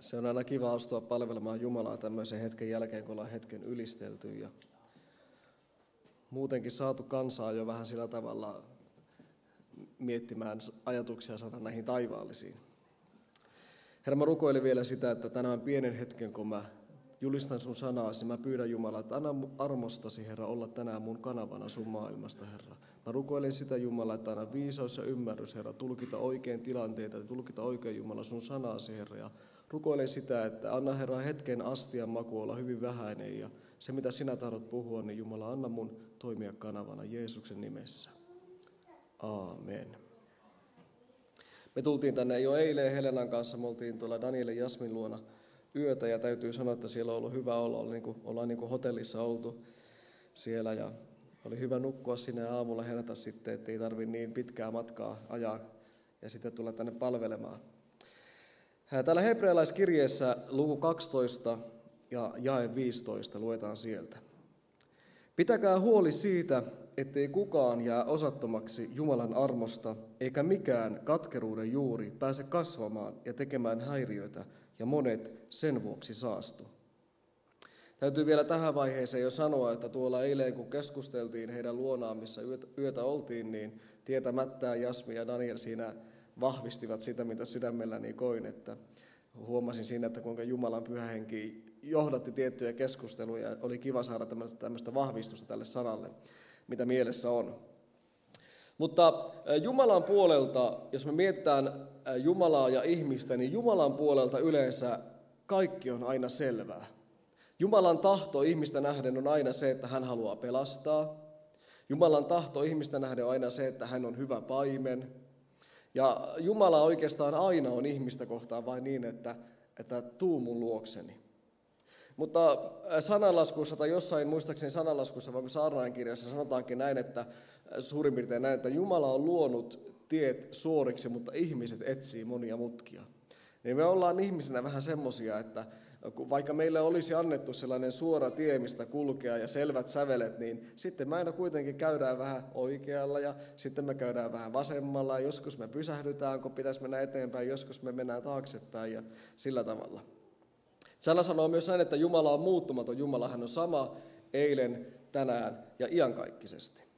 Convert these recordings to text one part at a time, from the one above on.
Se on aina kiva astua palvelemaan Jumalaa tämmöisen hetken jälkeen, kun ollaan hetken ylistelty ja muutenkin saatu kansaa jo vähän sillä tavalla miettimään ajatuksia saada näihin taivaallisiin. Herra, mä rukoilin vielä sitä, että tänään pienen hetken, kun mä julistan sun sanaasi, mä pyydän Jumala, että anna armostasi, Herra, olla tänään mun kanavana sun maailmasta, Herra. Mä rukoilen sitä, Jumala, että anna viisaus ja ymmärrys, Herra, tulkita oikein tilanteita ja tulkita oikein, Jumala, sun sanaasi, Herra. Ja rukoilen sitä, että anna, Herra, hetken astian maku olla hyvin vähäinen ja se, mitä sinä tahdot puhua, niin Jumala, anna mun toimia kanavana Jeesuksen nimessä. Aamen. Me tultiin tänne jo eilen Helenan kanssa, me oltiin tuolla Danielin Jasmin luona yötä ja täytyy sanoa, että siellä on ollut hyvä olla, olla niin kuin, ollaan niin kuin hotellissa oltu siellä ja oli hyvä nukkua sinne aamulla herätä sitten, ettei tarvi niin pitkää matkaa ajaa ja sitten tulla tänne palvelemaan. Täällä hebrealaiskirjeessä luku 12 ja jae 15 luetaan sieltä. Pitäkää huoli siitä, ettei kukaan jää osattomaksi Jumalan armosta, eikä mikään katkeruuden juuri pääse kasvamaan ja tekemään häiriöitä, ja monet sen vuoksi saastu. Täytyy vielä tähän vaiheeseen jo sanoa, että tuolla eilen kun keskusteltiin heidän luonaan, missä yötä, oltiin, niin tietämättään Jasmi ja Daniel siinä vahvistivat sitä, mitä sydämelläni koin, että huomasin siinä, että kuinka Jumalan pyhä henki johdatti tiettyjä keskusteluja. Oli kiva saada tämmöistä vahvistusta tälle sanalle, mitä mielessä on. Mutta Jumalan puolelta, jos me mietitään Jumalaa ja ihmistä, niin Jumalan puolelta yleensä kaikki on aina selvää. Jumalan tahto ihmistä nähden on aina se, että hän haluaa pelastaa. Jumalan tahto ihmistä nähden on aina se, että hän on hyvä paimen. Ja Jumala oikeastaan aina on ihmistä kohtaan vain niin, että, että tuu mun luokseni. Mutta äh, sananlaskussa tai jossain, muistaakseni sananlaskussa, vaikka saarnaan kirjassa sanotaankin näin, että äh, suurin piirtein näin, että Jumala on luonut tiet suoriksi, mutta ihmiset etsii monia mutkia. Niin me ollaan ihmisenä vähän semmosia, että vaikka meille olisi annettu sellainen suora tie, mistä kulkea ja selvät sävelet, niin sitten me aina kuitenkin käydään vähän oikealla ja sitten me käydään vähän vasemmalla. Ja joskus me pysähdytään, kun pitäisi mennä eteenpäin, joskus me mennään taaksepäin ja sillä tavalla. Sana sanoo myös näin, että Jumala on muuttumaton. Jumala hän on sama eilen, tänään ja iankaikkisesti.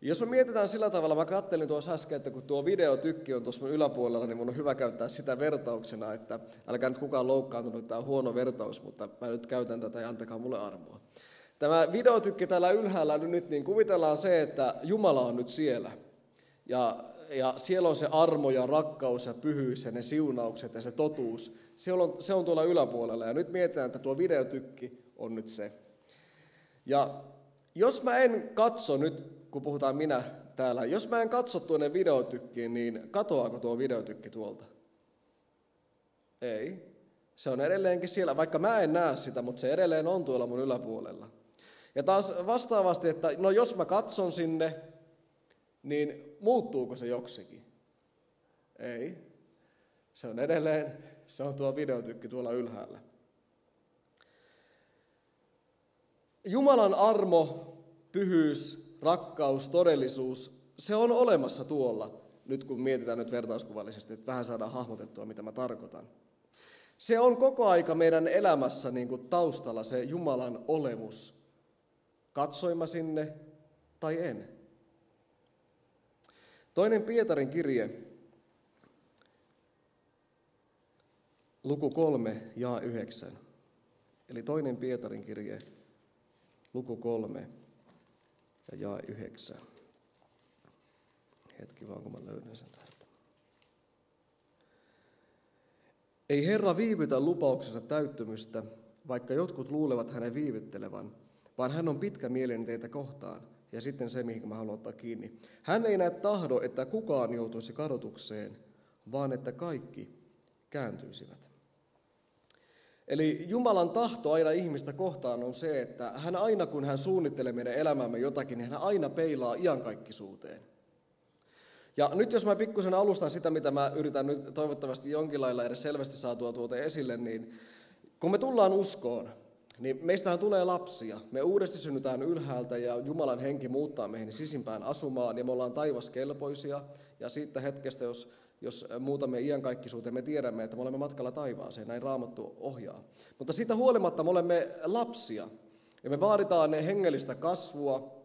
Jos me mietitään sillä tavalla, mä kattelin tuossa äsken, että kun tuo videotykki on tuossa yläpuolella, niin mun on hyvä käyttää sitä vertauksena, että älkää nyt kukaan loukkaantunut, tämä on huono vertaus, mutta mä nyt käytän tätä ja antakaa mulle armoa. Tämä videotykki täällä ylhäällä nyt, niin kuvitellaan se, että Jumala on nyt siellä. Ja, ja siellä on se armo ja rakkaus ja pyhyys ja ne siunaukset ja se totuus. Se on, se on tuolla yläpuolella. Ja nyt mietitään, että tuo videotykki on nyt se. Ja jos mä en katso nyt kun puhutaan minä täällä, jos mä en katso tuonne videotykkiin, niin katoaako tuo videotykki tuolta? Ei. Se on edelleenkin siellä, vaikka mä en näe sitä, mutta se edelleen on tuolla mun yläpuolella. Ja taas vastaavasti, että no jos mä katson sinne, niin muuttuuko se joksikin? Ei. Se on edelleen, se on tuo videotykki tuolla ylhäällä. Jumalan armo, pyhyys, rakkaus, todellisuus, se on olemassa tuolla, nyt kun mietitään nyt vertauskuvallisesti, että vähän saadaan hahmotettua, mitä mä tarkoitan. Se on koko aika meidän elämässä niin kuin taustalla se Jumalan olemus. Katsoin sinne tai en. Toinen Pietarin kirje, luku 3 ja 9. Eli toinen Pietarin kirje, luku 3 ja jae yhdeksän. Hetki vaan, kun mä löydän sen täältä. Ei Herra viivytä lupauksensa täyttymystä, vaikka jotkut luulevat hänen viivyttelevan, vaan hän on pitkä mielen teitä kohtaan. Ja sitten se, mihin mä haluan ottaa kiinni. Hän ei näe tahdo, että kukaan joutuisi kadotukseen, vaan että kaikki kääntyisivät. Eli Jumalan tahto aina ihmistä kohtaan on se, että hän aina kun hän suunnittelee meidän elämämme jotakin, niin hän aina peilaa iankaikkisuuteen. Ja nyt jos mä pikkusen alustan sitä, mitä mä yritän nyt toivottavasti jonkin lailla edes selvästi saatua tuota esille, niin kun me tullaan uskoon, niin meistähän tulee lapsia. Me uudesti synnytään ylhäältä ja Jumalan henki muuttaa meihin sisimpään asumaan ja me ollaan taivaskelpoisia. Ja siitä hetkestä, jos jos muutamme iankaikkisuuteen, me tiedämme, että me olemme matkalla taivaaseen, näin raamattu ohjaa. Mutta siitä huolimatta me olemme lapsia, ja me vaaditaan hengellistä kasvua,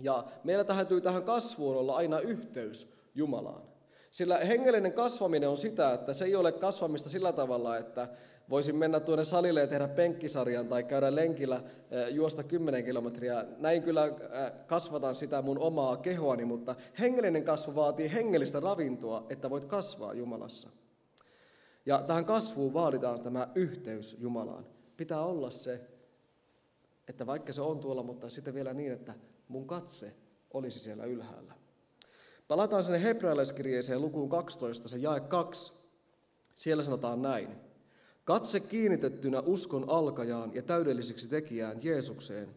ja meillä täytyy tähän kasvuun olla aina yhteys Jumalaan. Sillä hengellinen kasvaminen on sitä, että se ei ole kasvamista sillä tavalla, että voisin mennä tuonne salille ja tehdä penkkisarjan tai käydä lenkillä, eh, juosta 10 kilometriä. Näin kyllä eh, kasvatan sitä mun omaa kehoani, mutta hengellinen kasvu vaatii hengellistä ravintoa, että voit kasvaa Jumalassa. Ja tähän kasvuun vaaditaan tämä yhteys Jumalaan. Pitää olla se, että vaikka se on tuolla, mutta sitten vielä niin, että mun katse olisi siellä ylhäällä. Palataan sinne hebrealaiskirjeeseen lukuun 12, se jae 2. Siellä sanotaan näin. Katse kiinnitettynä uskon alkajaan ja täydelliseksi tekijään Jeesukseen,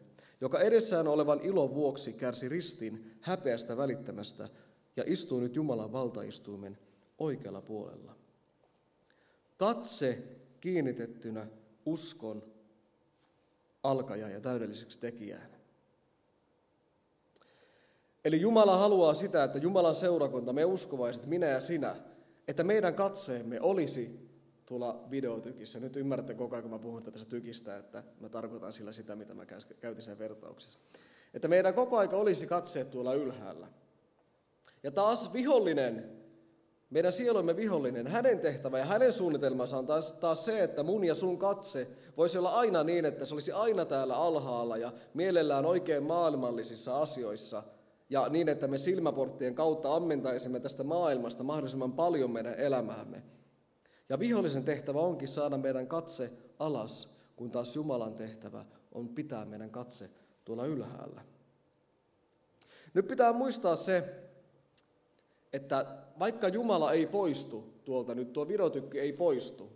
joka edessään olevan ilon vuoksi kärsi ristin häpeästä välittämästä ja istuu nyt Jumalan valtaistuimen oikealla puolella. Katse kiinnitettynä uskon alkajaan ja täydelliseksi tekijään. Eli Jumala haluaa sitä, että Jumalan seurakunta, me uskovaiset, minä ja sinä, että meidän katseemme olisi tuolla videotykissä. Nyt ymmärrätte koko ajan, kun mä puhun tästä tykistä, että mä tarkoitan sillä sitä, mitä mä käytin sen vertauksessa. Että meidän koko aika olisi katseet tuolla ylhäällä. Ja taas vihollinen, meidän sielumme vihollinen, hänen tehtävä ja hänen suunnitelmansa on taas, taas se, että mun ja sun katse voisi olla aina niin, että se olisi aina täällä alhaalla ja mielellään oikein maailmallisissa asioissa – ja niin, että me silmäporttien kautta ammentaisimme tästä maailmasta mahdollisimman paljon meidän elämäämme. Ja vihollisen tehtävä onkin saada meidän katse alas, kun taas Jumalan tehtävä on pitää meidän katse tuolla ylhäällä. Nyt pitää muistaa se, että vaikka Jumala ei poistu tuolta, nyt tuo virotykki ei poistu,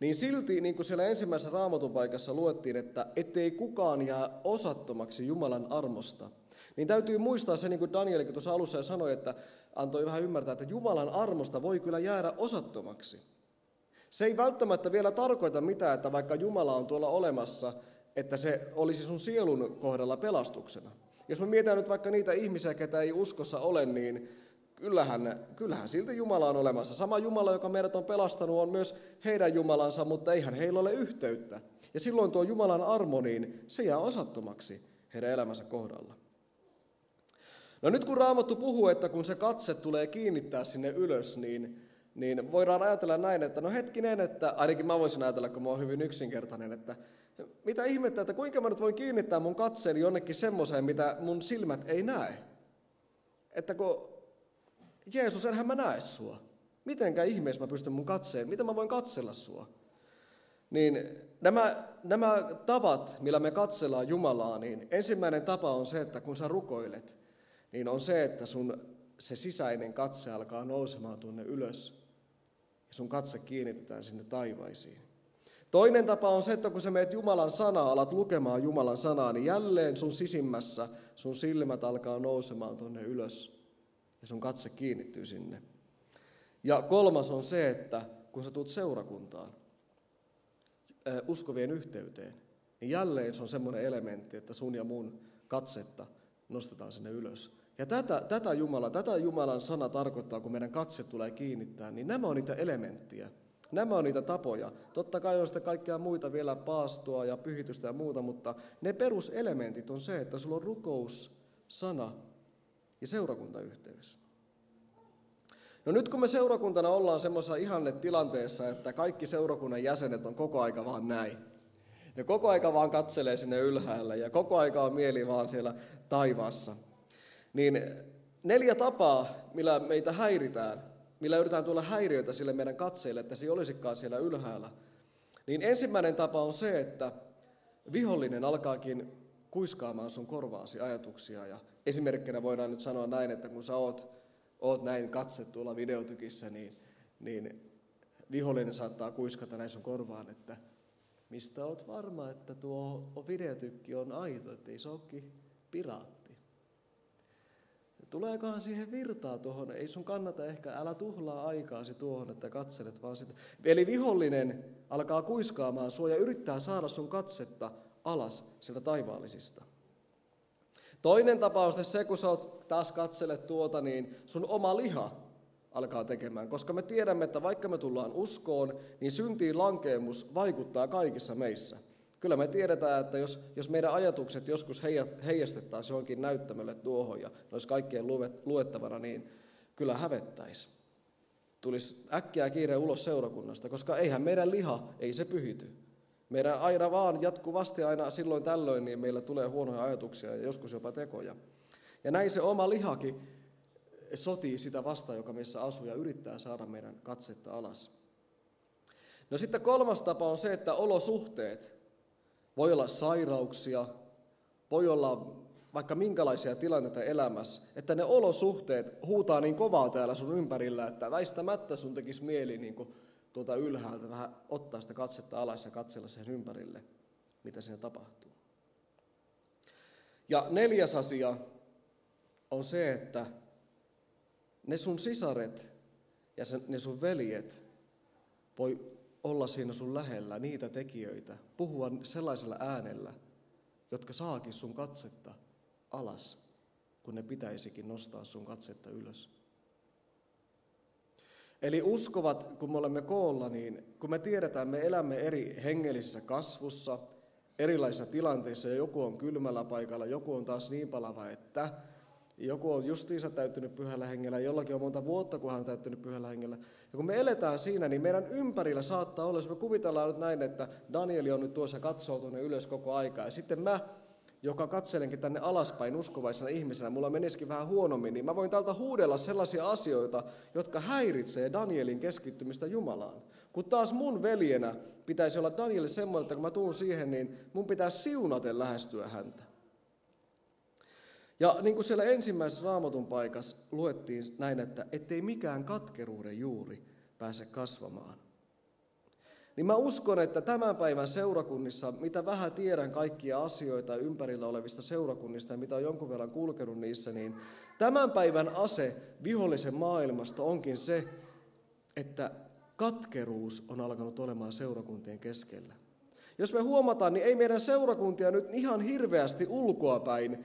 niin silti, niin kuin siellä ensimmäisessä raamatun paikassa luettiin, että ettei kukaan jää osattomaksi Jumalan armosta – niin täytyy muistaa se, niin kuin Danielikin tuossa alussa sanoi, että antoi vähän ymmärtää, että Jumalan armosta voi kyllä jäädä osattomaksi. Se ei välttämättä vielä tarkoita mitään, että vaikka Jumala on tuolla olemassa, että se olisi sun sielun kohdalla pelastuksena. Jos me mietitään nyt vaikka niitä ihmisiä, ketä ei uskossa ole, niin kyllähän, kyllähän silti Jumala on olemassa. Sama Jumala, joka meidät on pelastanut, on myös heidän Jumalansa, mutta eihän heillä ole yhteyttä. Ja silloin tuo Jumalan armo, niin se jää osattomaksi heidän elämänsä kohdalla. No nyt kun Raamattu puhuu, että kun se katse tulee kiinnittää sinne ylös, niin, niin voidaan ajatella näin, että no hetkinen, että ainakin mä voisin ajatella, kun mä oon hyvin yksinkertainen, että mitä ihmettä, että kuinka mä nyt voin kiinnittää mun katseeni jonnekin semmoiseen, mitä mun silmät ei näe. Että kun Jeesus, enhän mä näe sua. Mitenkä ihmeessä mä pystyn mun katseen, miten mä voin katsella sua? Niin nämä, nämä tavat, millä me katsellaan Jumalaa, niin ensimmäinen tapa on se, että kun sä rukoilet, niin on se, että sun se sisäinen katse alkaa nousemaan tuonne ylös sun katse kiinnitetään sinne taivaisiin. Toinen tapa on se, että kun sä meet Jumalan sanaa, alat lukemaan Jumalan sanaa, niin jälleen sun sisimmässä sun silmät alkaa nousemaan tuonne ylös ja sun katse kiinnittyy sinne. Ja kolmas on se, että kun sä tulet seurakuntaan, uskovien yhteyteen, niin jälleen se on semmoinen elementti, että sun ja mun katsetta nostetaan sinne ylös. Ja tätä, tätä, Jumala, tätä Jumalan sana tarkoittaa, kun meidän katse tulee kiinnittää, niin nämä on niitä elementtiä. Nämä on niitä tapoja. Totta kai on sitten kaikkea muita vielä, paastoa ja pyhitystä ja muuta, mutta ne peruselementit on se, että sulla on rukous, sana ja seurakuntayhteys. No nyt kun me seurakuntana ollaan semmoisessa ihannetilanteessa, että kaikki seurakunnan jäsenet on koko aika vaan näin. Ja koko aika vaan katselee sinne ylhäälle ja koko aika on mieli vaan siellä taivaassa. Niin neljä tapaa, millä meitä häiritään, millä yritetään tulla häiriöitä sille meidän katseille, että se ei olisikaan siellä ylhäällä. Niin ensimmäinen tapa on se, että vihollinen alkaakin kuiskaamaan sun korvaasi ajatuksia. Ja esimerkkinä voidaan nyt sanoa näin, että kun sä oot, oot näin katse tuolla videotykissä, niin, niin vihollinen saattaa kuiskata näin sun korvaan, että mistä oot varma, että tuo videotykki on aito, ettei se olekin piraatti. Tuleekohan siihen virtaa tuohon? Ei sun kannata ehkä, älä tuhlaa aikaasi tuohon, että katselet vaan sitä. Eli vihollinen alkaa kuiskaamaan sua ja yrittää saada sun katsetta alas sieltä taivaallisista. Toinen tapa on se, kun sä taas katselet tuota, niin sun oma liha alkaa tekemään. Koska me tiedämme, että vaikka me tullaan uskoon, niin syntiin lankeemus vaikuttaa kaikissa meissä. Kyllä me tiedetään, että jos, jos meidän ajatukset joskus heijastettaisiin johonkin näyttämölle tuohon ja ne olisi kaikkien luettavana, niin kyllä hävettäisi. Tulisi äkkiä kiire ulos seurakunnasta, koska eihän meidän liha, ei se pyhity. Meidän aina vaan jatkuvasti aina silloin tällöin, niin meillä tulee huonoja ajatuksia ja joskus jopa tekoja. Ja näin se oma lihakin sotii sitä vastaan, joka meissä asuu ja yrittää saada meidän katsetta alas. No sitten kolmas tapa on se, että olosuhteet voi olla sairauksia, voi olla vaikka minkälaisia tilanteita elämässä, että ne olosuhteet huutaa niin kovaa täällä sun ympärillä, että väistämättä sun tekisi mieli niin kuin tuota ylhäältä vähän ottaa sitä katsetta alas ja katsella sen ympärille, mitä siinä tapahtuu. Ja neljäs asia on se, että ne sun sisaret ja ne sun veljet voi olla siinä sun lähellä niitä tekijöitä, puhua sellaisella äänellä, jotka saakin sun katsetta alas, kun ne pitäisikin nostaa sun katsetta ylös. Eli uskovat, kun me olemme koolla, niin kun me tiedetään, me elämme eri hengellisessä kasvussa, erilaisissa tilanteissa, ja joku on kylmällä paikalla, joku on taas niin palava, että joku on justiinsa täyttynyt pyhällä hengellä, jollakin on monta vuotta, kun hän on täyttynyt pyhällä hengellä. Ja kun me eletään siinä, niin meidän ympärillä saattaa olla, jos me kuvitellaan nyt näin, että Danieli on nyt tuossa katsoo tuonne ylös koko aikaa, ja sitten mä, joka katselenkin tänne alaspäin uskovaisena ihmisenä, mulla menisikin vähän huonommin, niin mä voin täältä huudella sellaisia asioita, jotka häiritsee Danielin keskittymistä Jumalaan. Kun taas mun veljenä pitäisi olla Danieli semmoinen, että kun mä tuun siihen, niin mun pitää siunaten lähestyä häntä. Ja niin kuin siellä ensimmäisessä raamatun paikassa luettiin näin, että ettei mikään katkeruuden juuri pääse kasvamaan. Niin mä uskon, että tämän päivän seurakunnissa, mitä vähän tiedän kaikkia asioita ympärillä olevista seurakunnista ja mitä on jonkun verran kulkenut niissä, niin tämän päivän ase vihollisen maailmasta onkin se, että katkeruus on alkanut olemaan seurakuntien keskellä. Jos me huomataan, niin ei meidän seurakuntia nyt ihan hirveästi ulkoapäin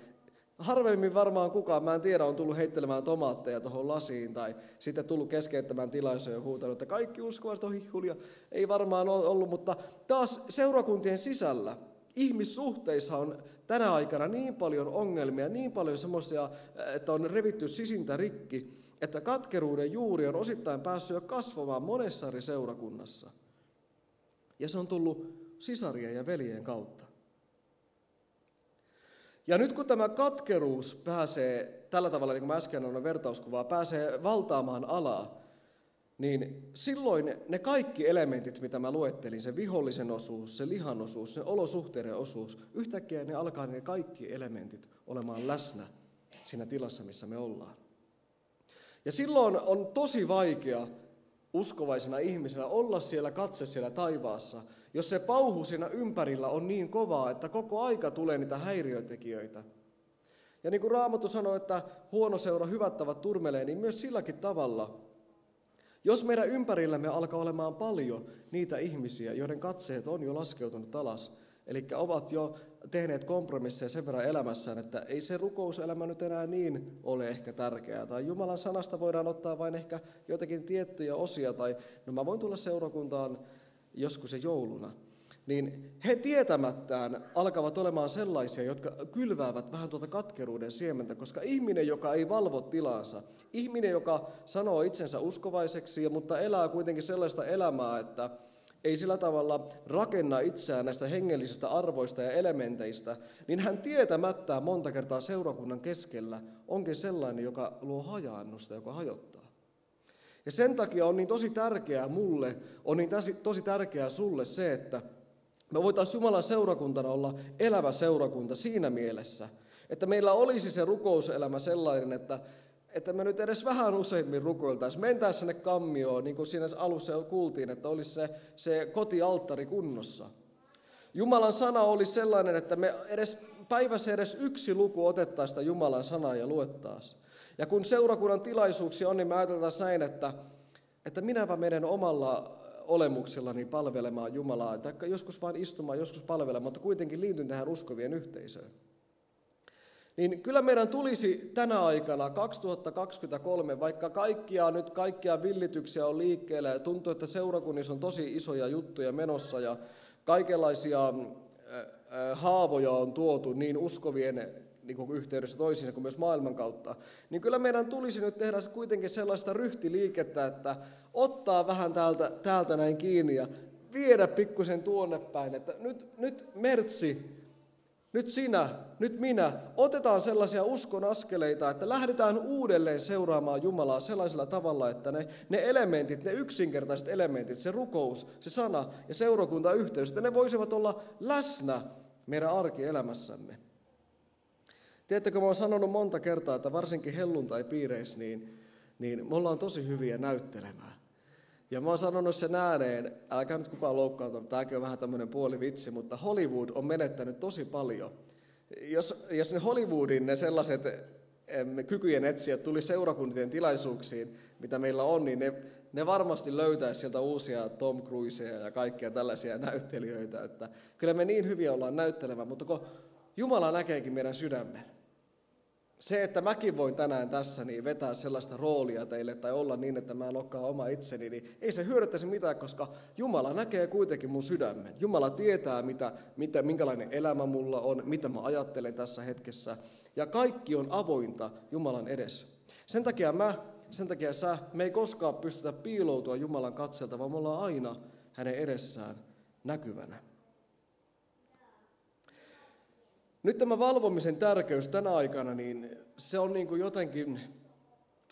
Harvemmin varmaan kukaan, mä en tiedä, on tullut heittelemään tomaatteja tuohon lasiin tai sitten tullut keskeyttämään tilaisuuden ja huutanut, että kaikki uskovaiset on hihulia. Ei varmaan ole ollut, mutta taas seurakuntien sisällä ihmissuhteissa on tänä aikana niin paljon ongelmia, niin paljon semmoisia, että on revitty sisintä rikki, että katkeruuden juuri on osittain päässyt jo kasvamaan monessa eri seurakunnassa. Ja se on tullut sisarien ja veljen kautta. Ja nyt kun tämä katkeruus pääsee tällä tavalla, niin kuin mä äsken annoin vertauskuvaa, pääsee valtaamaan alaa, niin silloin ne kaikki elementit, mitä mä luettelin, se vihollisen osuus, se lihan osuus, se olosuhteiden osuus, yhtäkkiä ne alkaa ne kaikki elementit olemaan läsnä siinä tilassa, missä me ollaan. Ja silloin on tosi vaikea uskovaisena ihmisenä olla siellä katse siellä taivaassa jos se pauhu siinä ympärillä on niin kovaa, että koko aika tulee niitä häiriötekijöitä. Ja niin kuin Raamattu sanoi, että huono seura hyvät tavat turmelee, niin myös silläkin tavalla, jos meidän ympärillämme alkaa olemaan paljon niitä ihmisiä, joiden katseet on jo laskeutunut alas, eli ovat jo tehneet kompromisseja sen verran elämässään, että ei se rukouselämä nyt enää niin ole ehkä tärkeää. Tai Jumalan sanasta voidaan ottaa vain ehkä joitakin tiettyjä osia, tai no mä voin tulla seurakuntaan joskus se jouluna, niin he tietämättään alkavat olemaan sellaisia, jotka kylväävät vähän tuota katkeruuden siementä, koska ihminen, joka ei valvo tilansa, ihminen, joka sanoo itsensä uskovaiseksi, mutta elää kuitenkin sellaista elämää, että ei sillä tavalla rakenna itseään näistä hengellisistä arvoista ja elementeistä, niin hän tietämättään monta kertaa seurakunnan keskellä onkin sellainen, joka luo hajaannusta, joka hajottaa. Ja sen takia on niin tosi tärkeää mulle, on niin tosi tärkeää sulle se, että me voitaisiin Jumalan seurakuntana olla elävä seurakunta siinä mielessä, että meillä olisi se rukouselämä sellainen, että, että me nyt edes vähän useimmin rukoiltaisiin. Mentäisiin sinne kammioon, niin kuin siinä alussa jo kuultiin, että olisi se, se kotialttari kunnossa. Jumalan sana olisi sellainen, että me edes päivässä edes yksi luku otettaisiin sitä Jumalan sanaa ja luettaisiin. Ja kun seurakunnan tilaisuuksia on, niin me ajatellaan näin, että, että minäpä menen omalla olemuksellani palvelemaan Jumalaa, tai joskus vain istumaan, joskus palvelemaan, mutta kuitenkin liityn tähän uskovien yhteisöön. Niin kyllä meidän tulisi tänä aikana, 2023, vaikka kaikkia nyt kaikkia villityksiä on liikkeellä ja tuntuu, että seurakunnissa on tosi isoja juttuja menossa ja kaikenlaisia haavoja on tuotu niin uskovien niin kuin yhteydessä toisiinsa kuin myös maailman kautta, niin kyllä meidän tulisi nyt tehdä kuitenkin sellaista ryhtiliikettä, että ottaa vähän täältä, täältä näin kiinni ja viedä pikkusen tuonne päin, että nyt, nyt Mertsi, nyt sinä, nyt minä, otetaan sellaisia uskon askeleita, että lähdetään uudelleen seuraamaan Jumalaa sellaisella tavalla, että ne, ne elementit, ne yksinkertaiset elementit, se rukous, se sana ja seurakuntayhteys, että ne voisivat olla läsnä meidän arkielämässämme. Tiedättekö, mä oon sanonut monta kertaa, että varsinkin helluntai-piireissä, niin, niin me ollaan tosi hyviä näyttelemään. Ja mä oon sanonut sen ääneen, älkää nyt kukaan loukkaantunut, tämäkin on vähän tämmöinen puoli vitsi, mutta Hollywood on menettänyt tosi paljon. Jos, jos ne Hollywoodin ne sellaiset kykyjen etsijät tuli seurakuntien tilaisuuksiin, mitä meillä on, niin ne, ne varmasti löytäisi sieltä uusia Tom Cruiseja ja kaikkia tällaisia näyttelijöitä. Että kyllä me niin hyviä ollaan näyttelemään, mutta kun Jumala näkeekin meidän sydämen, se, että mäkin voin tänään tässä niin vetää sellaista roolia teille tai olla niin, että mä en olekaan oma itseni, niin ei se hyödyttäisi mitään, koska Jumala näkee kuitenkin mun sydämen. Jumala tietää, mitä, mitä, minkälainen elämä mulla on, mitä mä ajattelen tässä hetkessä. Ja kaikki on avointa Jumalan edessä. Sen takia mä, sen takia sä, me ei koskaan pystytä piiloutua Jumalan katselta, vaan me ollaan aina hänen edessään näkyvänä. Nyt tämä valvomisen tärkeys tänä aikana, niin se on niin kuin jotenkin,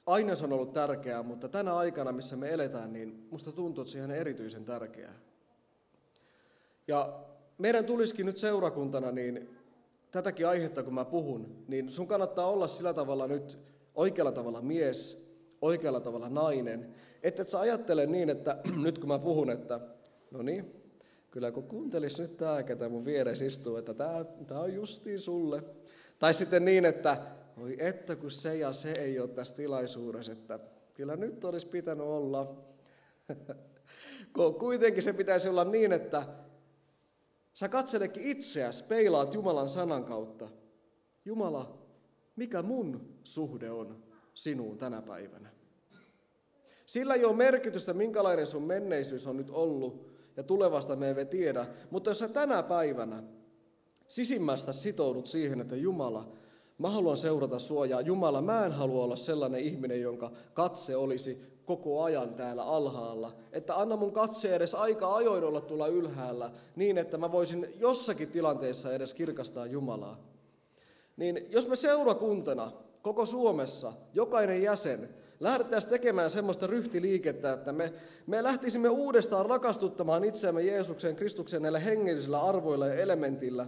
aina se on ollut tärkeää, mutta tänä aikana, missä me eletään, niin musta tuntuu, että se on erityisen tärkeää. Ja meidän tulisikin nyt seurakuntana, niin tätäkin aihetta kun mä puhun, niin sun kannattaa olla sillä tavalla nyt oikealla tavalla mies, oikealla tavalla nainen, että et sä ajattele niin, että nyt kun mä puhun, että no niin, kyllä kun kuuntelis nyt tämä, ketä mun vieressä istuu, että tämä, tämä on justiin sulle. Tai sitten niin, että voi että kun se ja se ei ole tässä tilaisuudessa, että kyllä nyt olisi pitänyt olla. Kuitenkin se pitäisi olla niin, että sä katselekin itseäsi, peilaat Jumalan sanan kautta. Jumala, mikä mun suhde on sinuun tänä päivänä? Sillä ei ole merkitystä, minkälainen sun menneisyys on nyt ollut, ja tulevasta me emme tiedä. Mutta jos sä tänä päivänä sisimmästä sitoudut siihen, että Jumala, mä haluan seurata sua ja Jumala, mä en halua olla sellainen ihminen, jonka katse olisi koko ajan täällä alhaalla. Että anna mun katse edes aika ajoin olla tulla ylhäällä niin, että mä voisin jossakin tilanteessa edes kirkastaa Jumalaa. Niin jos me seurakuntana koko Suomessa, jokainen jäsen, lähdettäisiin tekemään semmoista ryhtiliikettä, että me, me lähtisimme uudestaan rakastuttamaan itseämme Jeesuksen, Kristuksen näillä hengellisillä arvoilla ja elementillä,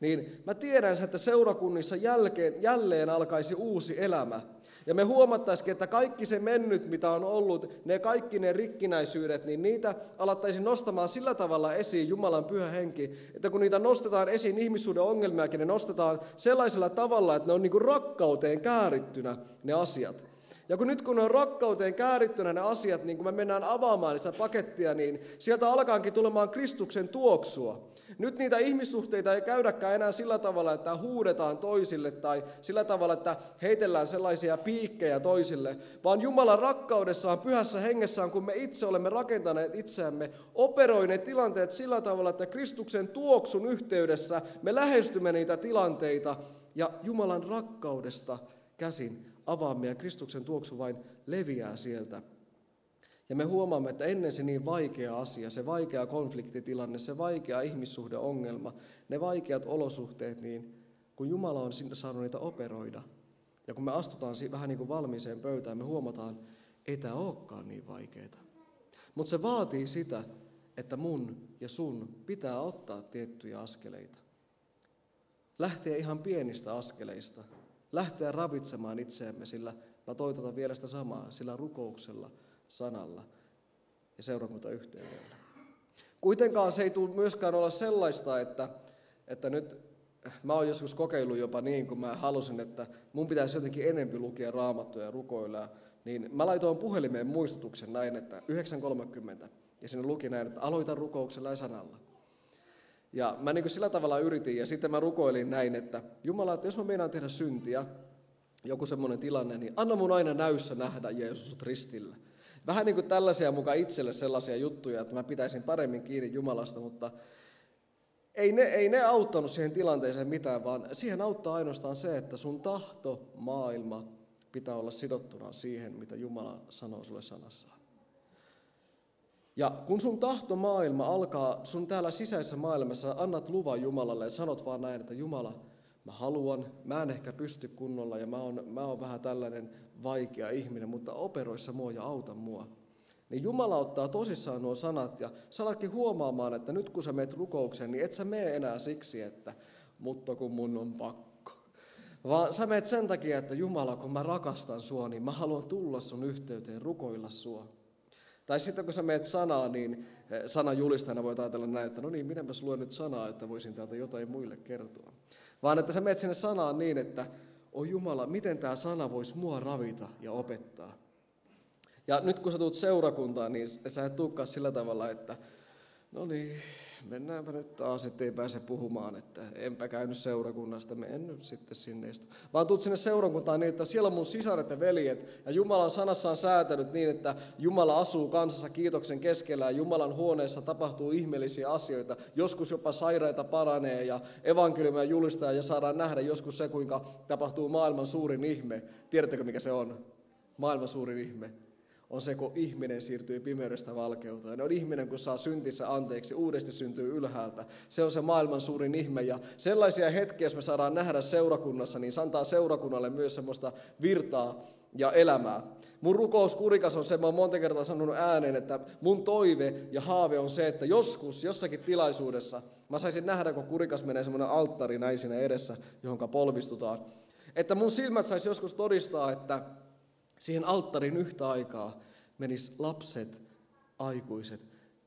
niin mä tiedän, että seurakunnissa jälkeen, jälleen alkaisi uusi elämä. Ja me huomattaisikin, että kaikki se mennyt, mitä on ollut, ne kaikki ne rikkinäisyydet, niin niitä alettaisiin nostamaan sillä tavalla esiin Jumalan pyhä henki, että kun niitä nostetaan esiin ihmissuuden ongelmiakin, ne nostetaan sellaisella tavalla, että ne on niin kuin rakkauteen käärittynä ne asiat. Ja kun nyt kun on rakkauteen käärittynä ne asiat, niin kun me mennään avaamaan sitä pakettia, niin sieltä alkaankin tulemaan Kristuksen tuoksua. Nyt niitä ihmissuhteita ei käydäkään enää sillä tavalla, että huudetaan toisille tai sillä tavalla, että heitellään sellaisia piikkejä toisille, vaan Jumalan rakkaudessaan, pyhässä hengessään, kun me itse olemme rakentaneet itseämme, operoineet tilanteet sillä tavalla, että Kristuksen tuoksun yhteydessä me lähestymme niitä tilanteita ja Jumalan rakkaudesta käsin avaamme ja Kristuksen tuoksu vain leviää sieltä. Ja me huomaamme, että ennen se niin vaikea asia, se vaikea konfliktitilanne, se vaikea ihmissuhdeongelma, ne vaikeat olosuhteet, niin kun Jumala on saanut niitä operoida, ja kun me astutaan vähän niin kuin valmiiseen pöytään, me huomataan, ei tämä olekaan niin vaikeaa. Mutta se vaatii sitä, että mun ja sun pitää ottaa tiettyjä askeleita. Lähteä ihan pienistä askeleista, lähteä ravitsemaan itseämme, sillä mä toitotan vielä sitä samaa, sillä rukouksella, sanalla ja seurakuntayhteydellä. Kuitenkaan se ei tule myöskään olla sellaista, että, että nyt mä oon joskus kokeillut jopa niin, kun mä halusin, että mun pitäisi jotenkin enempi lukea raamattuja ja rukoilla, niin mä laitoin puhelimeen muistutuksen näin, että 9.30, ja sinne luki näin, että aloita rukouksella ja sanalla. Ja mä niin sillä tavalla yritin ja sitten mä rukoilin näin, että Jumala, että jos mä meinaan tehdä syntiä, joku semmoinen tilanne, niin anna mun aina näyssä nähdä Jeesus ristillä. Vähän niin kuin tällaisia mukaan itselle sellaisia juttuja, että mä pitäisin paremmin kiinni Jumalasta, mutta ei ne, ei ne auttanut siihen tilanteeseen mitään, vaan siihen auttaa ainoastaan se, että sun tahto, maailma pitää olla sidottuna siihen, mitä Jumala sanoo sulle sanassaan. Ja kun sun tahto maailma alkaa sun täällä sisäisessä maailmassa, annat luvan Jumalalle ja sanot vaan näin, että Jumala, mä haluan, mä en ehkä pysty kunnolla ja mä oon, mä oon vähän tällainen vaikea ihminen, mutta operoissa mua ja auta mua. Niin Jumala ottaa tosissaan nuo sanat ja sä huomaamaan, että nyt kun sä meet rukoukseen, niin et sä mene enää siksi, että mutta kun mun on pakko. Vaan sä meet sen takia, että Jumala, kun mä rakastan sua, niin mä haluan tulla sun yhteyteen, rukoilla sua. Tai sitten kun sä meet sanaa, niin eh, sana julistajana voi ajatella näin, että no niin, minäpäs luen nyt sanaa, että voisin täältä jotain muille kertoa. Vaan että sä meet sinne sanaan niin, että o Jumala, miten tämä sana voisi mua ravita ja opettaa. Ja nyt kun sä tulet seurakuntaan, niin sä et tulekaan sillä tavalla, että no niin, mennäänpä nyt taas, ettei pääse puhumaan, että enpä käynyt seurakunnasta, menen nyt sitten sinne. Vaan tuut sinne seurakuntaan niin, että siellä on mun sisaret ja veljet, ja Jumala on sanassaan säätänyt niin, että Jumala asuu kansassa kiitoksen keskellä, ja Jumalan huoneessa tapahtuu ihmeellisiä asioita. Joskus jopa sairaita paranee, ja evankeliumia julistaa, ja saadaan nähdä joskus se, kuinka tapahtuu maailman suurin ihme. Tiedättekö, mikä se on? Maailman suurin ihme on se, kun ihminen siirtyy pimeydestä valkeuteen. Ne on ihminen, kun saa syntissä anteeksi, uudesti syntyy ylhäältä. Se on se maailman suurin ihme. Ja sellaisia hetkiä, jos me saadaan nähdä seurakunnassa, niin se antaa seurakunnalle myös semmoista virtaa ja elämää. Mun rukous kurikas on se, mä oon monta kertaa sanonut ääneen, että mun toive ja haave on se, että joskus, jossakin tilaisuudessa, mä saisin nähdä, kun kurikas menee semmoinen alttari näin siinä edessä, johon polvistutaan. Että mun silmät saisi joskus todistaa, että Siihen alttarin yhtä aikaa menis lapset, aikuiset,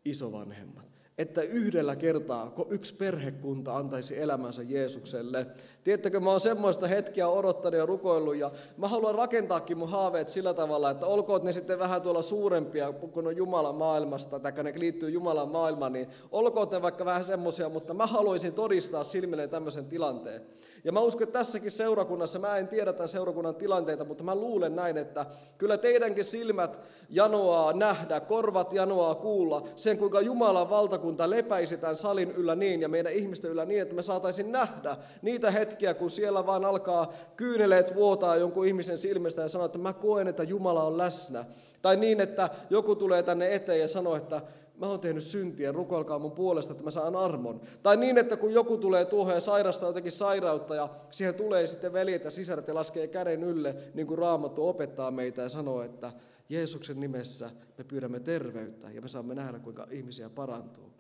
isovanhemmat. Että yhdellä kertaa yksi perhekunta antaisi elämänsä Jeesukselle. Tiedättekö, mä oon semmoista hetkiä odottanut ja rukoillut ja mä haluan rakentaakin mun haaveet sillä tavalla, että olkoot ne sitten vähän tuolla suurempia, kun on Jumalan maailmasta, tai ne liittyy Jumalan maailmaan, niin olkoot ne vaikka vähän semmoisia, mutta mä haluaisin todistaa silmille tämmöisen tilanteen. Ja mä uskon, että tässäkin seurakunnassa, mä en tiedä tämän seurakunnan tilanteita, mutta mä luulen näin, että kyllä teidänkin silmät janoaa nähdä, korvat janoaa kuulla sen, kuinka Jumalan valtakunta lepäisi tämän salin yllä niin ja meidän ihmisten yllä niin, että me saataisiin nähdä niitä hetkiä, kun siellä vaan alkaa kyyneleet vuotaa jonkun ihmisen silmistä ja sanoo, että mä koen, että Jumala on läsnä. Tai niin, että joku tulee tänne eteen ja sanoo, että mä oon tehnyt syntiä, rukoilkaa mun puolesta, että mä saan armon. Tai niin, että kun joku tulee tuohon ja sairastaa jotenkin sairautta ja siihen tulee sitten veljet ja sisaret ja laskee käden ylle, niin kuin Raamattu opettaa meitä ja sanoo, että Jeesuksen nimessä me pyydämme terveyttä ja me saamme nähdä, kuinka ihmisiä parantuu.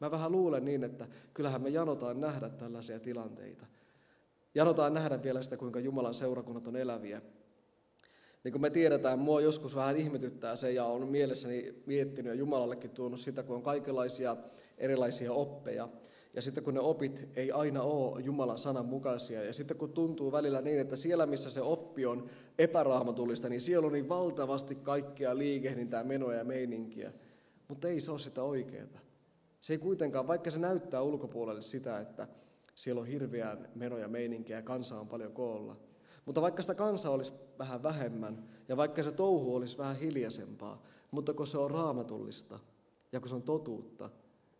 Mä vähän luulen niin, että kyllähän me janotaan nähdä tällaisia tilanteita. Janotaan nähdä vielä sitä, kuinka Jumalan seurakunnat on eläviä niin kuin me tiedetään, mua joskus vähän ihmetyttää se ja on mielessäni miettinyt ja Jumalallekin tuonut sitä, kun on kaikenlaisia erilaisia oppeja. Ja sitten kun ne opit ei aina ole Jumalan sanan mukaisia. Ja sitten kun tuntuu välillä niin, että siellä missä se oppi on epäraamatullista, niin siellä on niin valtavasti kaikkea liikehdintää, menoja ja meininkiä. Mutta ei se ole sitä oikeaa. Se ei kuitenkaan, vaikka se näyttää ulkopuolelle sitä, että siellä on hirveän menoja meininkiä ja kansa on paljon koolla, mutta vaikka sitä kansaa olisi vähän vähemmän ja vaikka se touhu olisi vähän hiljaisempaa, mutta kun se on raamatullista ja kun se on totuutta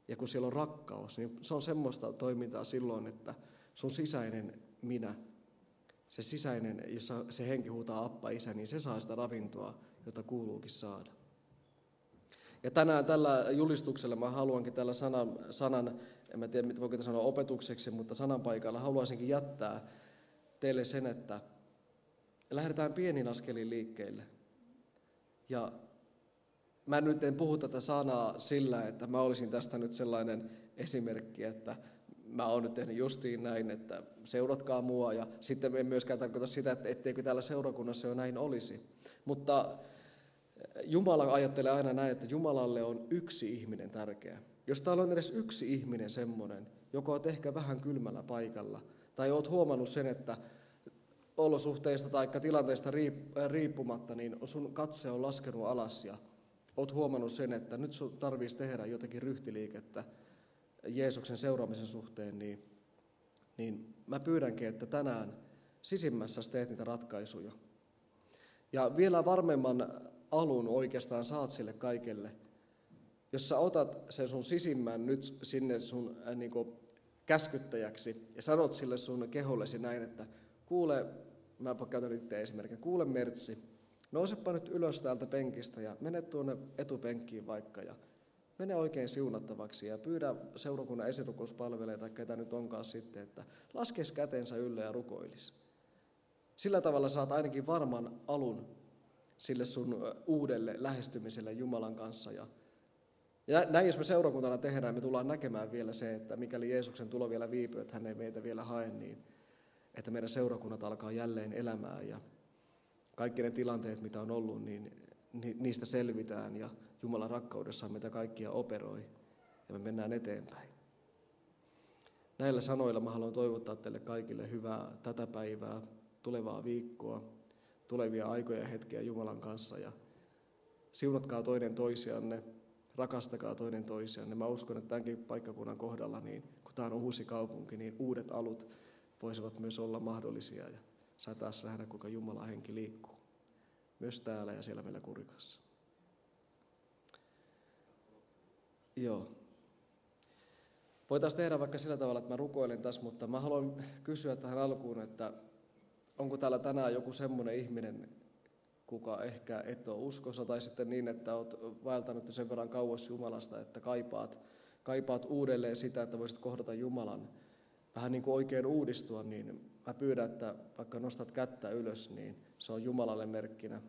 ja kun siellä on rakkaus, niin se on semmoista toimintaa silloin, että sun sisäinen minä, se sisäinen, jossa se henki huutaa appa isä, niin se saa sitä ravintoa, jota kuuluukin saada. Ja tänään tällä julistuksella mä haluankin tällä sanan, sanan en mä tiedä voiko sanoa opetukseksi, mutta sanan paikalla haluaisinkin jättää teille sen, että lähdetään pienin askelin liikkeelle. Ja mä nyt en puhu tätä sanaa sillä, että mä olisin tästä nyt sellainen esimerkki, että mä oon nyt tehnyt justiin näin, että seuratkaa mua. Ja sitten en myöskään tarkoita sitä, että etteikö täällä seurakunnassa jo näin olisi. Mutta Jumala ajattelee aina näin, että Jumalalle on yksi ihminen tärkeä. Jos täällä on edes yksi ihminen semmoinen, joka on ehkä vähän kylmällä paikalla, tai oot huomannut sen, että olosuhteista tai tilanteesta riippumatta, niin sun katse on laskenut alas ja oot huomannut sen, että nyt sun tarvitsisi tehdä jotakin ryhtiliikettä Jeesuksen seuraamisen suhteen, niin, niin mä pyydänkin, että tänään sisimmässä teet niitä ratkaisuja. Ja vielä varmemman alun oikeastaan saat sille kaikelle, jos sä otat sen sun sisimmän nyt sinne sun äh, niin kuin, käskyttäjäksi ja sanot sille sun kehollesi näin, että kuule, mä käytän itse esimerkin, kuule Mertsi, nousepa nyt ylös täältä penkistä ja mene tuonne etupenkkiin vaikka ja mene oikein siunattavaksi ja pyydä seurakunnan esirukouspalveleja tai ketä nyt onkaan sitten, että laskes kätensä ylle ja rukoilisi. Sillä tavalla saat ainakin varman alun sille sun uudelle lähestymiselle Jumalan kanssa. Ja, ja näin jos me seurakuntana tehdään, me tullaan näkemään vielä se, että mikäli Jeesuksen tulo vielä viipyy, että hän ei meitä vielä hae, niin että meidän seurakunnat alkaa jälleen elämään ja kaikki ne tilanteet, mitä on ollut, niin niistä selvitään ja Jumalan rakkaudessa meitä kaikkia operoi ja me mennään eteenpäin. Näillä sanoilla mä haluan toivottaa teille kaikille hyvää tätä päivää, tulevaa viikkoa, tulevia aikoja ja hetkiä Jumalan kanssa ja siunatkaa toinen toisianne, rakastakaa toinen toisianne. Mä uskon, että tämänkin paikkakunnan kohdalla, niin kun tämä on uusi kaupunki, niin uudet alut voisivat myös olla mahdollisia ja saa taas nähdä, kuinka Jumalan henki liikkuu. Myös täällä ja siellä meillä kurikassa. Joo. Voitaisiin tehdä vaikka sillä tavalla, että mä rukoilen tässä, mutta mä haluan kysyä tähän alkuun, että onko täällä tänään joku semmoinen ihminen, kuka ehkä et ole uskossa, tai sitten niin, että olet vaeltanut sen verran kauas Jumalasta, että kaipaat, kaipaat uudelleen sitä, että voisit kohdata Jumalan, vähän niin kuin oikein uudistua, niin mä pyydän, että vaikka nostat kättä ylös, niin se on Jumalalle merkkinä.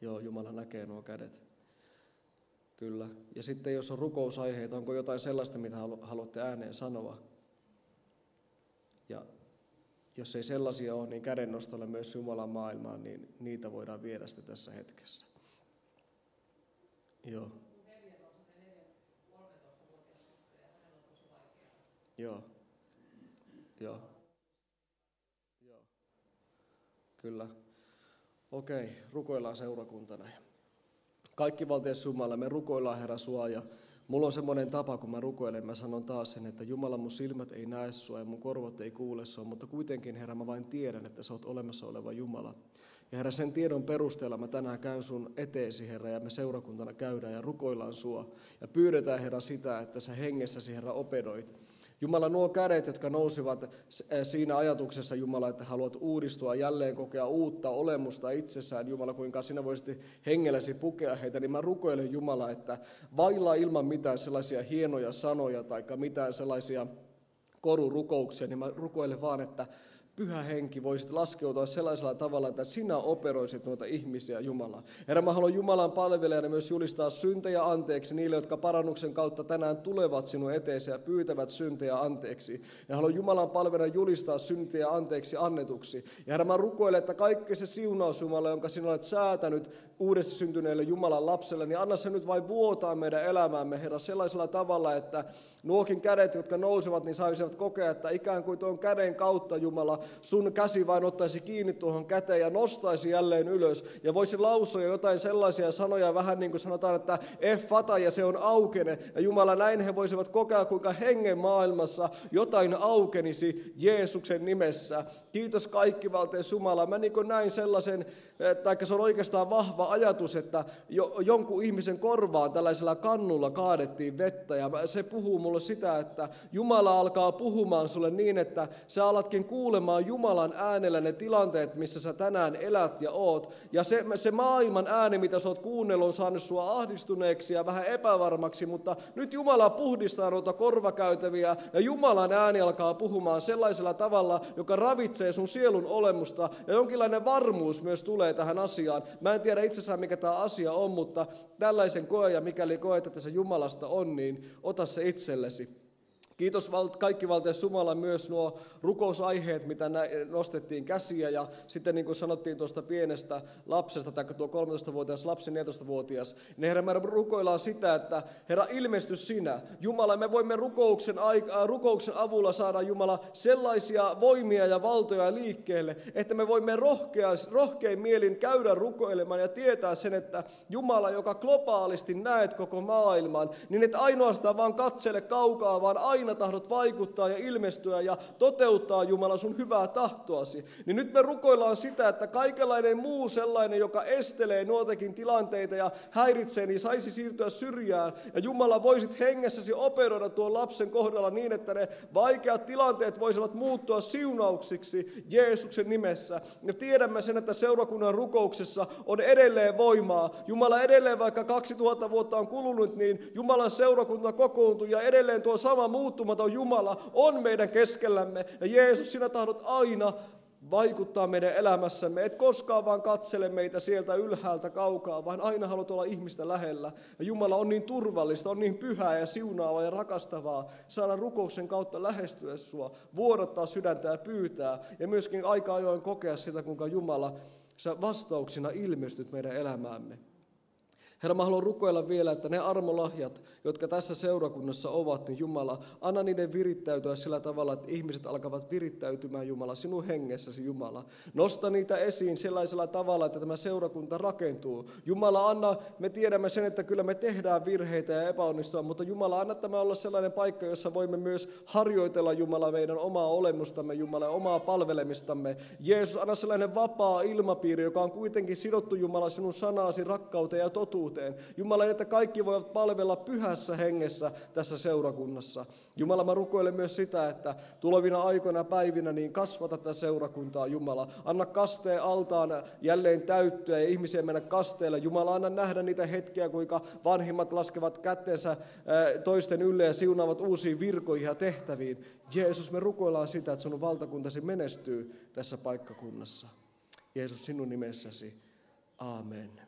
Joo, Jumala näkee nuo kädet. Kyllä. Ja sitten jos on rukousaiheita, onko jotain sellaista, mitä haluatte ääneen sanoa? Ja jos ei sellaisia ole, niin kädennostolle myös Jumalan maailmaan, niin niitä voidaan viedä sitten tässä hetkessä. Joo. Joo. Joo. Joo. Kyllä. Okei, rukoillaan seurakuntana. Kaikki valtias Jumala, me rukoillaan Herra sua ja mulla on semmoinen tapa, kun mä rukoilen, mä sanon taas sen, että Jumala mun silmät ei näe sua ja mun korvat ei kuule sua, mutta kuitenkin Herra mä vain tiedän, että sä oot olemassa oleva Jumala. Ja Herra, sen tiedon perusteella mä tänään käyn sun eteesi, Herra, ja me seurakuntana käydään ja rukoillaan sua. Ja pyydetään, Herra, sitä, että sä hengessäsi, Herra, operoit Jumala, nuo kädet, jotka nousivat eh, siinä ajatuksessa, Jumala, että haluat uudistua, jälleen kokea uutta olemusta itsessään, Jumala, kuinka sinä voisit hengelläsi pukea heitä, niin mä rukoilen, Jumala, että vailla ilman mitään sellaisia hienoja sanoja tai mitään sellaisia korurukouksia, niin mä rukoilen vaan, että pyhä henki voisit laskeutua sellaisella tavalla, että sinä operoisit noita ihmisiä Jumala. Herra, mä haluan Jumalan palvelijana myös julistaa syntejä anteeksi niille, jotka parannuksen kautta tänään tulevat sinun eteesi ja pyytävät syntejä anteeksi. Ja haluan Jumalan palvelijana julistaa syntejä anteeksi annetuksi. Ja Herra, mä rukoilen, että kaikki se siunaus Jumala, jonka sinä olet säätänyt uudessa syntyneelle Jumalan lapselle, niin anna se nyt vain vuotaa meidän elämäämme, Herra, sellaisella tavalla, että nuokin kädet, jotka nousevat, niin saisivat kokea, että ikään kuin tuon käden kautta, Jumala, sun käsi vain ottaisi kiinni tuohon käteen ja nostaisi jälleen ylös. Ja voisi lausua jotain sellaisia sanoja, vähän niin kuin sanotaan, että effata ja se on aukene. Ja Jumala, näin he voisivat kokea, kuinka hengen maailmassa jotain aukenisi Jeesuksen nimessä. Kiitos kaikki valtees Jumala. Mä niin näin sellaisen tai se on oikeastaan vahva ajatus, että jo, jonkun ihmisen korvaan tällaisella kannulla kaadettiin vettä. Ja se puhuu mulle sitä, että Jumala alkaa puhumaan sulle niin, että sä alatkin kuulemaan Jumalan äänellä ne tilanteet, missä sä tänään elät ja oot. Ja se, se maailman ääni, mitä sä oot kuunnellut, on saanut sua ahdistuneeksi ja vähän epävarmaksi, mutta nyt Jumala puhdistaa noita korvakäytäviä ja Jumalan ääni alkaa puhumaan sellaisella tavalla, joka ravitsee sun sielun olemusta ja jonkinlainen varmuus myös tulee tulee tähän asiaan. Mä en tiedä itsessään, mikä tämä asia on, mutta tällaisen koe, ja mikäli koet, että se Jumalasta on, niin ota se itsellesi. Kiitos kaikki valteessa Jumala myös nuo rukousaiheet, mitä nostettiin käsiä ja sitten niin kuin sanottiin tuosta pienestä lapsesta, tai tuo 13-vuotias lapsi, 14-vuotias, niin Herra, me rukoillaan sitä, että Herra, ilmesty sinä. Jumala, me voimme rukouksen, aika, rukouksen avulla saada Jumala sellaisia voimia ja valtoja liikkeelle, että me voimme rohkea, rohkein mielin käydä rukoilemaan ja tietää sen, että Jumala, joka globaalisti näet koko maailman, niin et ainoastaan vaan katsele kaukaa, vaan aina aina tahdot vaikuttaa ja ilmestyä ja toteuttaa Jumala sun hyvää tahtoasi, niin nyt me rukoillaan sitä, että kaikenlainen muu sellainen, joka estelee nuotakin tilanteita ja häiritsee, niin saisi siirtyä syrjään. Ja Jumala voisit hengessäsi operoida tuon lapsen kohdalla niin, että ne vaikeat tilanteet voisivat muuttua siunauksiksi Jeesuksen nimessä. Ja tiedämme sen, että seurakunnan rukouksessa on edelleen voimaa. Jumala edelleen, vaikka 2000 vuotta on kulunut, niin Jumalan seurakunta kokoontuu ja edelleen tuo sama muut muuttumaton Jumala on meidän keskellämme. Ja Jeesus, sinä tahdot aina vaikuttaa meidän elämässämme. Et koskaan vaan katsele meitä sieltä ylhäältä kaukaa, vaan aina haluat olla ihmistä lähellä. Ja Jumala on niin turvallista, on niin pyhää ja siunaavaa ja rakastavaa saada rukouksen kautta lähestyä sua, vuodattaa sydäntä ja pyytää. Ja myöskin aika ajoin kokea sitä, kuinka Jumala sä vastauksina ilmestyt meidän elämäämme. Herra, mä haluan rukoilla vielä, että ne armolahjat, jotka tässä seurakunnassa ovat, niin Jumala, anna niiden virittäytyä sillä tavalla, että ihmiset alkavat virittäytymään, Jumala, sinun hengessäsi, Jumala. Nosta niitä esiin sellaisella tavalla, että tämä seurakunta rakentuu. Jumala, anna, me tiedämme sen, että kyllä me tehdään virheitä ja epäonnistua, mutta Jumala, anna tämä olla sellainen paikka, jossa voimme myös harjoitella, Jumala, meidän omaa olemustamme, Jumala, omaa palvelemistamme. Jeesus, anna sellainen vapaa ilmapiiri, joka on kuitenkin sidottu, Jumala, sinun sanasi, rakkauteen ja totuuteen totuuteen. Jumala, että kaikki voivat palvella pyhässä hengessä tässä seurakunnassa. Jumala, mä rukoilen myös sitä, että tulevina aikoina päivinä niin kasvata tätä seurakuntaa, Jumala. Anna kasteen altaan jälleen täyttyä ja ihmisiä mennä kasteelle. Jumala, anna nähdä niitä hetkiä, kuinka vanhimmat laskevat kättensä toisten ylle ja siunaavat uusiin virkoihin ja tehtäviin. Jeesus, me rukoillaan sitä, että sinun valtakuntasi menestyy tässä paikkakunnassa. Jeesus, sinun nimessäsi. Amen.